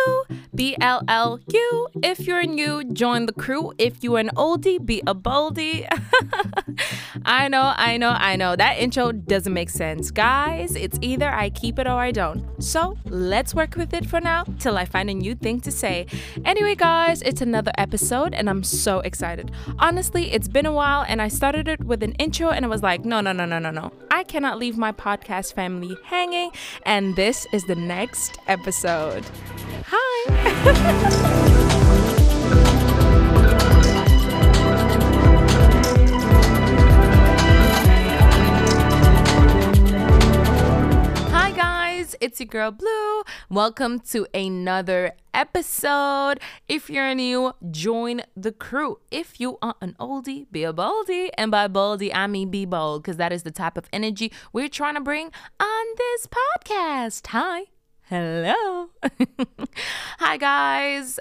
B L L U. If you're new, join the crew. If you're an oldie, be a boldie. I know, I know, I know. That intro doesn't make sense. Guys, it's either I keep it or I don't. So let's work with it for now till I find a new thing to say. Anyway, guys, it's another episode and I'm so excited. Honestly, it's been a while and I started it with an intro and I was like, no, no, no, no, no, no. I cannot leave my podcast family hanging. And this is the next episode. Hi. Hi guys, it's your girl Blue. Welcome to another episode. If you're new, join the crew. If you are an oldie, be a boldie. And by boldie, I mean be bold, because that is the type of energy we're trying to bring on this podcast. Hi. Hello. Hi guys.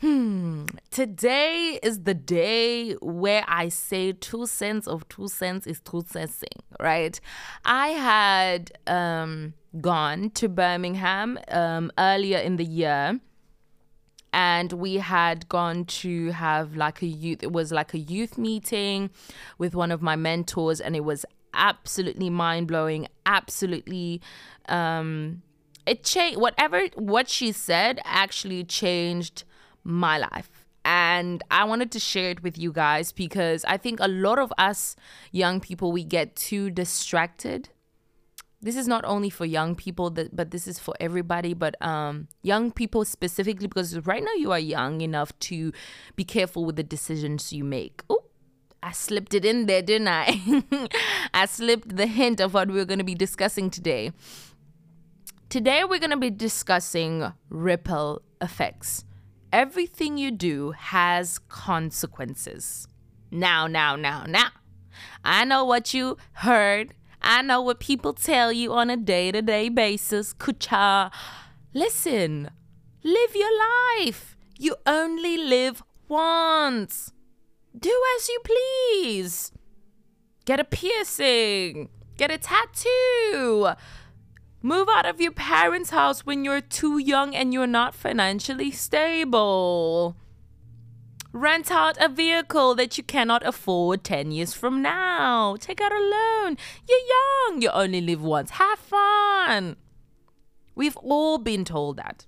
Hmm. Today is the day where I say two cents of two cents is two cents, right? I had um, gone to Birmingham um, earlier in the year and we had gone to have like a youth it was like a youth meeting with one of my mentors and it was absolutely mind-blowing absolutely um it changed whatever what she said actually changed my life and I wanted to share it with you guys because I think a lot of us young people we get too distracted this is not only for young people that, but this is for everybody but um, young people specifically because right now you are young enough to be careful with the decisions you make oh I slipped it in there, didn't I? I slipped the hint of what we we're going to be discussing today. Today, we're going to be discussing ripple effects. Everything you do has consequences. Now, now, now, now. I know what you heard. I know what people tell you on a day to day basis. Kucha. Listen, live your life. You only live once. Do as you please. Get a piercing. Get a tattoo. Move out of your parents' house when you're too young and you're not financially stable. Rent out a vehicle that you cannot afford 10 years from now. Take out a loan. You're young. You only live once. Have fun. We've all been told that.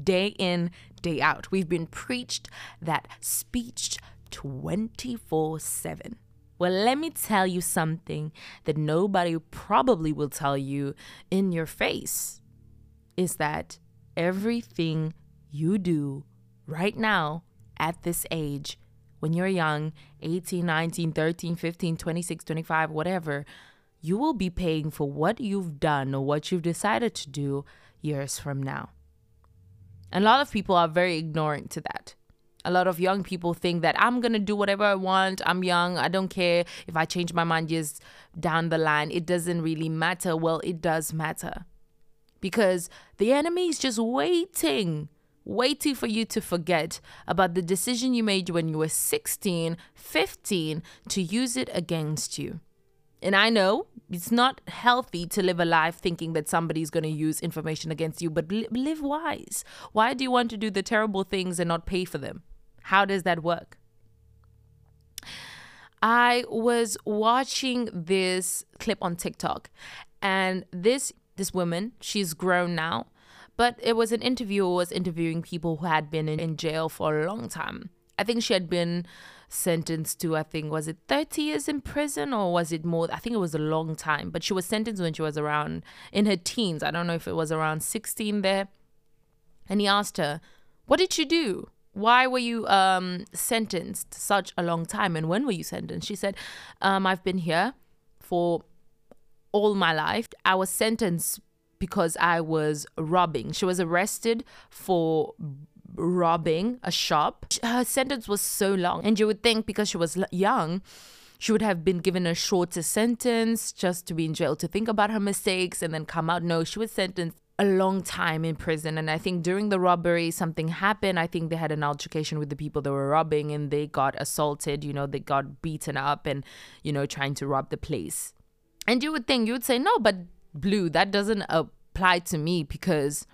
Day in, day out. We've been preached that speech 24 7. Well, let me tell you something that nobody probably will tell you in your face is that everything you do right now at this age, when you're young 18, 19, 13, 15, 26, 25, whatever you will be paying for what you've done or what you've decided to do years from now. And a lot of people are very ignorant to that a lot of young people think that I'm going to do whatever I want. I'm young. I don't care if I change my mind years down the line. It doesn't really matter. Well, it does matter because the enemy is just waiting, waiting for you to forget about the decision you made when you were 16, 15 to use it against you. And I know it's not healthy to live a life thinking that somebody's going to use information against you, but live wise. Why do you want to do the terrible things and not pay for them? How does that work? I was watching this clip on TikTok and this this woman, she's grown now, but it was an interviewer was interviewing people who had been in, in jail for a long time. I think she had been sentenced to I think was it 30 years in prison or was it more I think it was a long time but she was sentenced when she was around in her teens I don't know if it was around 16 there and he asked her what did you do why were you um, sentenced such a long time? And when were you sentenced? She said um, i've been here for all my life. I was sentenced because i was robbing. She was arrested for robbing a shop. Her sentence was so long. And you would think because she was young she would have been given a shorter sentence just to be in jail to think about her mistakes and then come out. No she was sentenced a long time in prison. And I think during the robbery, something happened. I think they had an altercation with the people they were robbing and they got assaulted, you know, they got beaten up and, you know, trying to rob the place. And you would think, you would say, no, but Blue, that doesn't apply to me because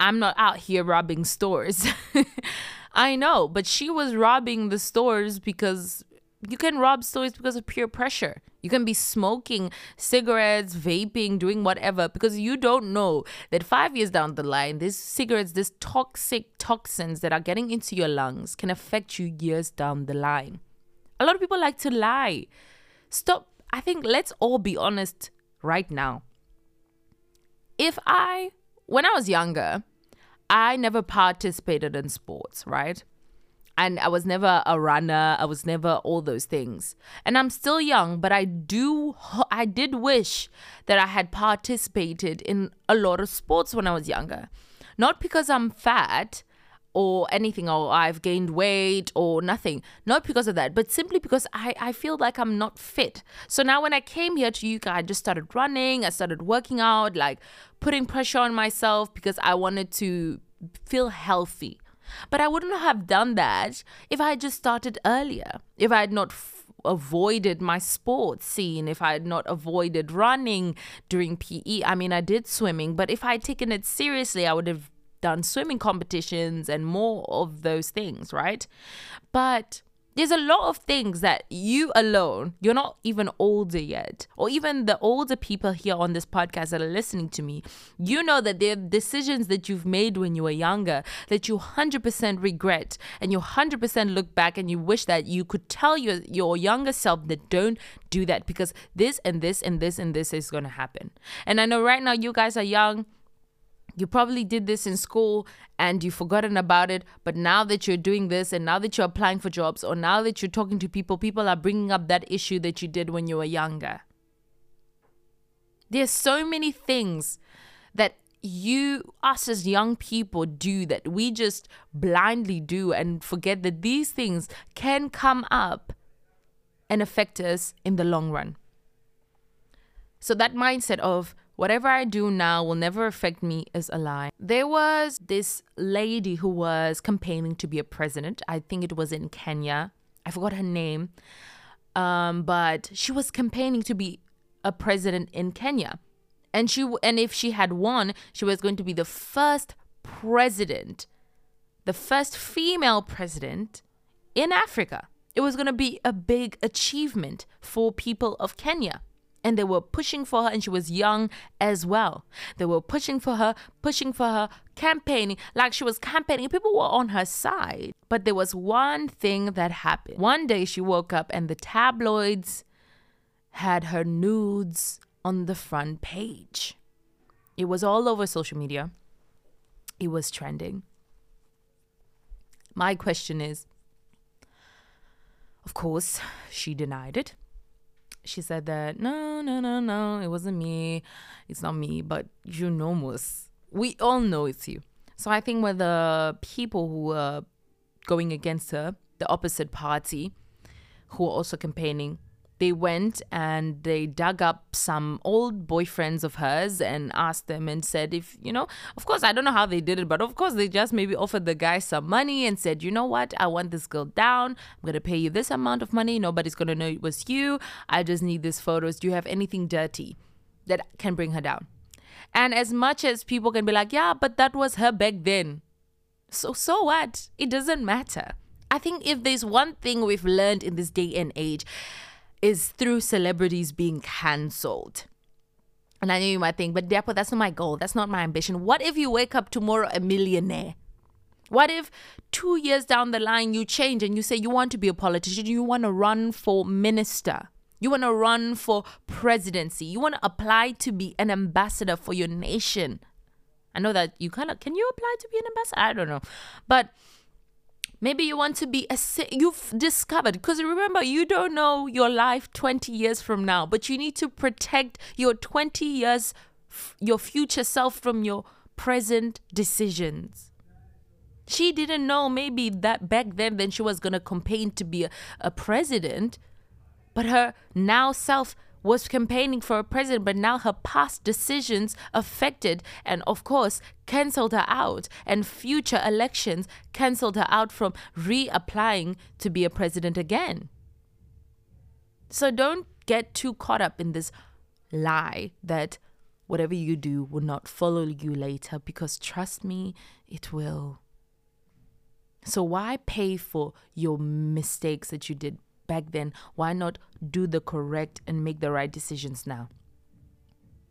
I'm not out here robbing stores. I know, but she was robbing the stores because you can rob stores because of peer pressure. You can be smoking cigarettes, vaping, doing whatever because you don't know that five years down the line, these cigarettes, these toxic toxins that are getting into your lungs can affect you years down the line. A lot of people like to lie. Stop. I think let's all be honest right now. If I, when I was younger, I never participated in sports, right? And I was never a runner. I was never all those things. And I'm still young, but I do I did wish that I had participated in a lot of sports when I was younger. Not because I'm fat or anything or I've gained weight or nothing. Not because of that, but simply because I, I feel like I'm not fit. So now when I came here to UK, I just started running, I started working out, like putting pressure on myself because I wanted to feel healthy. But I wouldn't have done that if I had just started earlier, if I had not f- avoided my sports scene, if I had not avoided running during PE. I mean, I did swimming, but if I had taken it seriously, I would have done swimming competitions and more of those things, right? But there's a lot of things that you alone, you're not even older yet, or even the older people here on this podcast that are listening to me, you know that there are decisions that you've made when you were younger that you 100% regret and you 100% look back and you wish that you could tell your, your younger self that don't do that because this and this and this and this is going to happen. And I know right now you guys are young you probably did this in school and you've forgotten about it but now that you're doing this and now that you're applying for jobs or now that you're talking to people people are bringing up that issue that you did when you were younger. There's so many things that you us as young people do that we just blindly do and forget that these things can come up and affect us in the long run. So that mindset of whatever I do now will never affect me is a lie. There was this lady who was campaigning to be a president. I think it was in Kenya. I forgot her name. Um, but she was campaigning to be a president in Kenya. And she and if she had won, she was going to be the first president, the first female president in Africa. It was going to be a big achievement for people of Kenya and they were pushing for her and she was young as well. They were pushing for her pushing for her campaigning like she was campaigning. People were on her side. But there was one thing that happened. One day she woke up and the tabloids had her nudes on the front page. It was all over social media. It was trending. My question is of course she denied it. She said that no, no, no, no, no, it wasn't me. It's not me, but you know most. We all know it's you. So I think when the people who are going against her, the opposite party, who are also campaigning, they went and they dug up some old boyfriends of hers and asked them and said if you know of course i don't know how they did it but of course they just maybe offered the guy some money and said you know what? I want this girl down. I'm going to pay you this amount of money. Nobody's going to know it was you. I just need these photos. Do you have anything dirty that can bring her down? And as much as people can be like yeah but that was her back then. So so what? It doesn't matter. I think if there's one thing we've learned in this day and age is through celebrities being cancelled. And I know you might think, but Depo, that's not my goal. That's not my ambition. What if you wake up tomorrow a millionaire? What if two years down the line you change and you say you want to be a politician, you want to run for minister, you want to run for presidency, you want to apply to be an ambassador for your nation? I know that you kind of can you apply to be an ambassador? I don't know. But Maybe you want to be a you've discovered because remember you don't know your life 20 years from now, but you need to protect your 20 years your future self from your present decisions. She didn't know maybe that back then then she was going to campaign to be a, a president, but her now self was campaigning for a president, but now her past decisions affected and, of course, cancelled her out. And future elections cancelled her out from reapplying to be a president again. So don't get too caught up in this lie that whatever you do will not follow you later because trust me, it will. So, why pay for your mistakes that you did back then? Why not do the correct and make the right decisions now?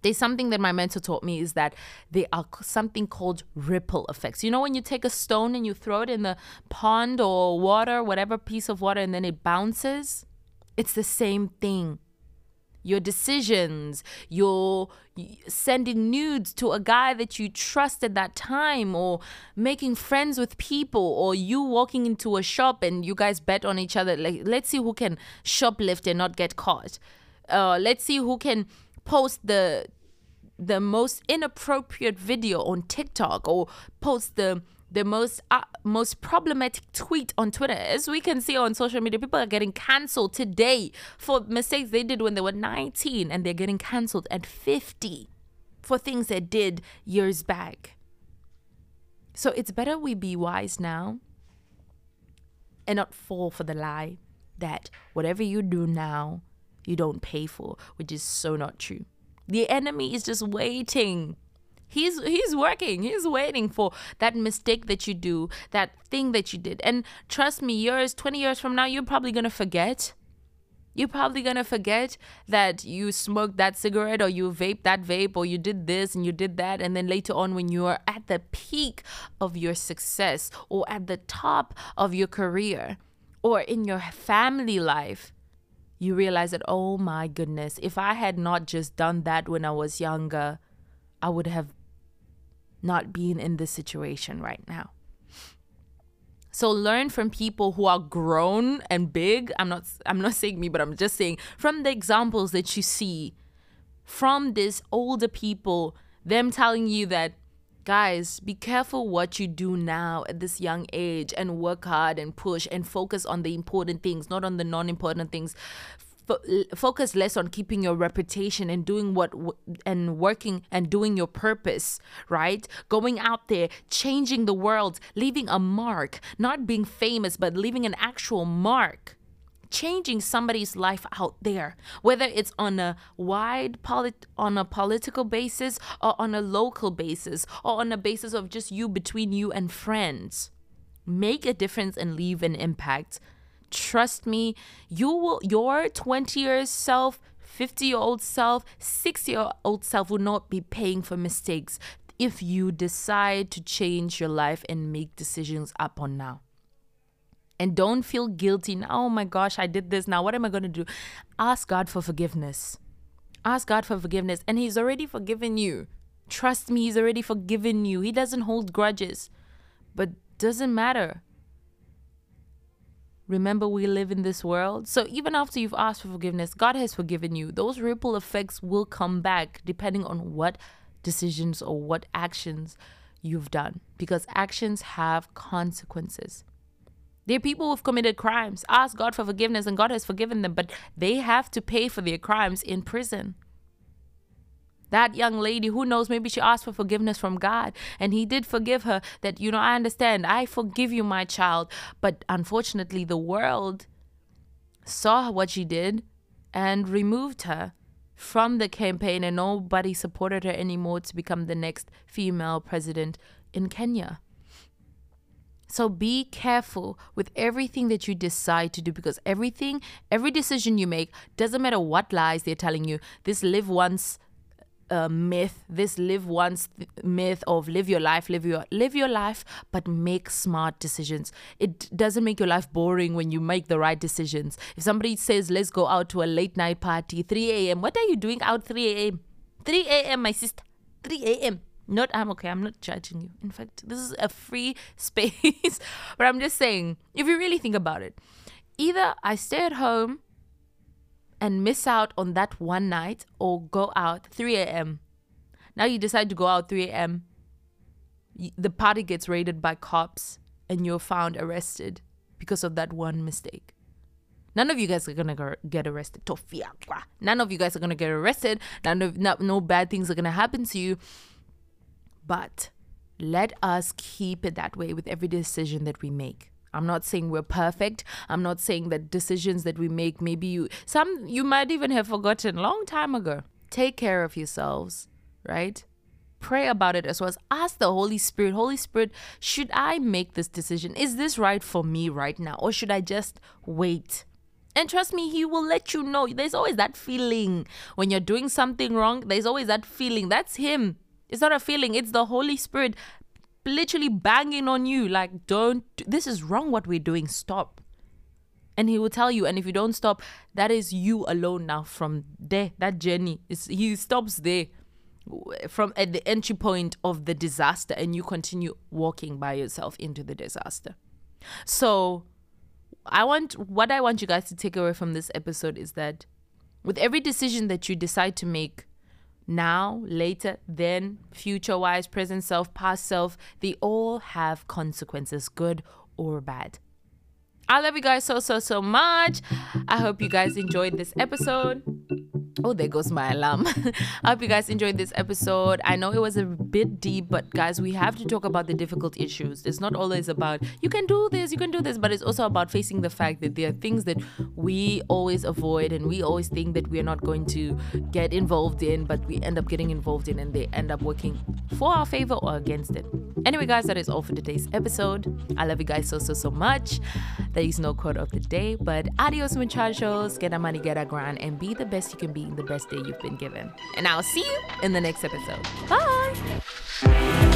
There's something that my mentor taught me is that there are something called ripple effects. You know, when you take a stone and you throw it in the pond or water, whatever piece of water, and then it bounces? It's the same thing your decisions, your sending nudes to a guy that you trust at that time, or making friends with people, or you walking into a shop and you guys bet on each other. Like, let's see who can shoplift and not get caught. Uh, let's see who can post the the most inappropriate video on TikTok or post the the most uh, most problematic tweet on Twitter. As we can see on social media, people are getting cancelled today for mistakes they did when they were 19 and they're getting cancelled at 50 for things they did years back. So it's better we be wise now and not fall for the lie that whatever you do now, you don't pay for, which is so not true. The enemy is just waiting He's he's working. He's waiting for that mistake that you do, that thing that you did. And trust me, years, 20 years from now, you're probably going to forget. You're probably going to forget that you smoked that cigarette or you vaped that vape or you did this and you did that. And then later on, when you are at the peak of your success or at the top of your career or in your family life, you realize that, oh my goodness, if I had not just done that when I was younger, I would have not being in this situation right now. So learn from people who are grown and big. I'm not I'm not saying me, but I'm just saying from the examples that you see from these older people, them telling you that guys, be careful what you do now at this young age and work hard and push and focus on the important things, not on the non-important things fo- focus less on keeping your reputation and doing what w- and working and doing your purpose, right? Going out there, changing the world, leaving a mark, not being famous, but leaving an actual mark changing somebody's life out there whether it's on a wide polit- on a political basis or on a local basis or on a basis of just you between you and friends make a difference and leave an impact Trust me, you will your 20 year self, 50 year old self, 60 year old self will not be paying for mistakes if you decide to change your life and make decisions up on now. And don't feel guilty. Now, oh my gosh, I did this. Now, what am I going to do? Ask God for forgiveness. Ask God for forgiveness. And He's already forgiven you. Trust me, He's already forgiven you. He doesn't hold grudges. But doesn't matter. Remember, we live in this world. So even after you've asked for forgiveness, God has forgiven you. Those ripple effects will come back depending on what decisions or what actions you've done because actions have consequences. There are people who've committed crimes, ask God for forgiveness, and God has forgiven them, but they have to pay for their crimes in prison. That young lady, who knows, maybe she asked for forgiveness from God and He did forgive her. That, you know, I understand, I forgive you, my child. But unfortunately, the world saw what she did and removed her from the campaign, and nobody supported her anymore to become the next female president in Kenya. So be careful with everything that you decide to do because everything, every decision you make, doesn't matter what lies they're telling you, this live once uh, myth, this live once th- myth of live your life, live your live your life, but make smart decisions. It doesn't make your life boring when you make the right decisions. If somebody says let's go out to a late night party, 3 a.m. What are you doing out 3 a.m.? 3 a.m. My sister, 3 a.m. Not I'm okay. I'm not judging you. In fact, this is a free space, but I'm just saying if you really think about it, either I stay at home and miss out on that one night or go out 3 a.m. Now you decide to go out 3 a.m. The party gets raided by cops and you're found arrested because of that one mistake. None of you guys are gonna get arrested. None of you guys are gonna get arrested. None of no, no bad things are gonna happen to you. But let us keep it that way with every decision that we make. I'm not saying we're perfect. I'm not saying that decisions that we make, maybe you, some, you might even have forgotten long time ago. Take care of yourselves. right? Pray about it as well as ask the Holy Spirit, Holy Spirit, should I make this decision? Is this right for me right now? Or should I just wait? And trust me, he will let you know. There's always that feeling when you're doing something wrong. There's always that feeling. That's him. It's not a feeling, it's the Holy Spirit literally banging on you like don't this is wrong what we're doing stop. And he will tell you and if you don't stop that is you alone now from there that journey is he stops there from at the entry point of the disaster and you continue walking by yourself into the disaster. So i want what i want you guys to take away from this episode is that with every decision that you decide to make now, later, then, future wise, present self, past self, they all have consequences, good or bad. I love you guys so, so, so much. I hope you guys enjoyed this episode. Oh, there goes my alarm. I hope you guys enjoyed this episode. I know it was a bit deep, but guys, we have to talk about the difficult issues. It's not always about you can do this, you can do this, but it's also about facing the fact that there are things that we always avoid and we always think that we're not going to get involved in, but we end up getting involved in and they end up working for our favor or against it. Anyway, guys, that is all for today's episode. I love you guys so, so, so much. There is no quote of the day, but adios, muchachos. Get a money, get a grind, and be the best you can be in the best day you've been given. And I'll see you in the next episode. Bye.